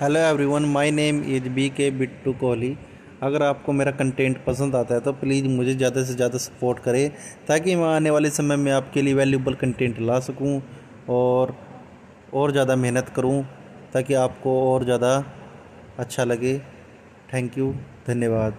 Hello everyone my name is B K Bittu Kohli अगर आपको मेरा कंटेंट पसंद आता है तो प्लीज़ मुझे ज़्यादा से ज़्यादा सपोर्ट करें, ताकि मैं आने वाले समय में आपके लिए वैल्यूबल कंटेंट ला सकूँ और और ज़्यादा मेहनत करूँ, ताकि आपको और ज़्यादा अच्छा लगे। थैंक यू धन्यवाद।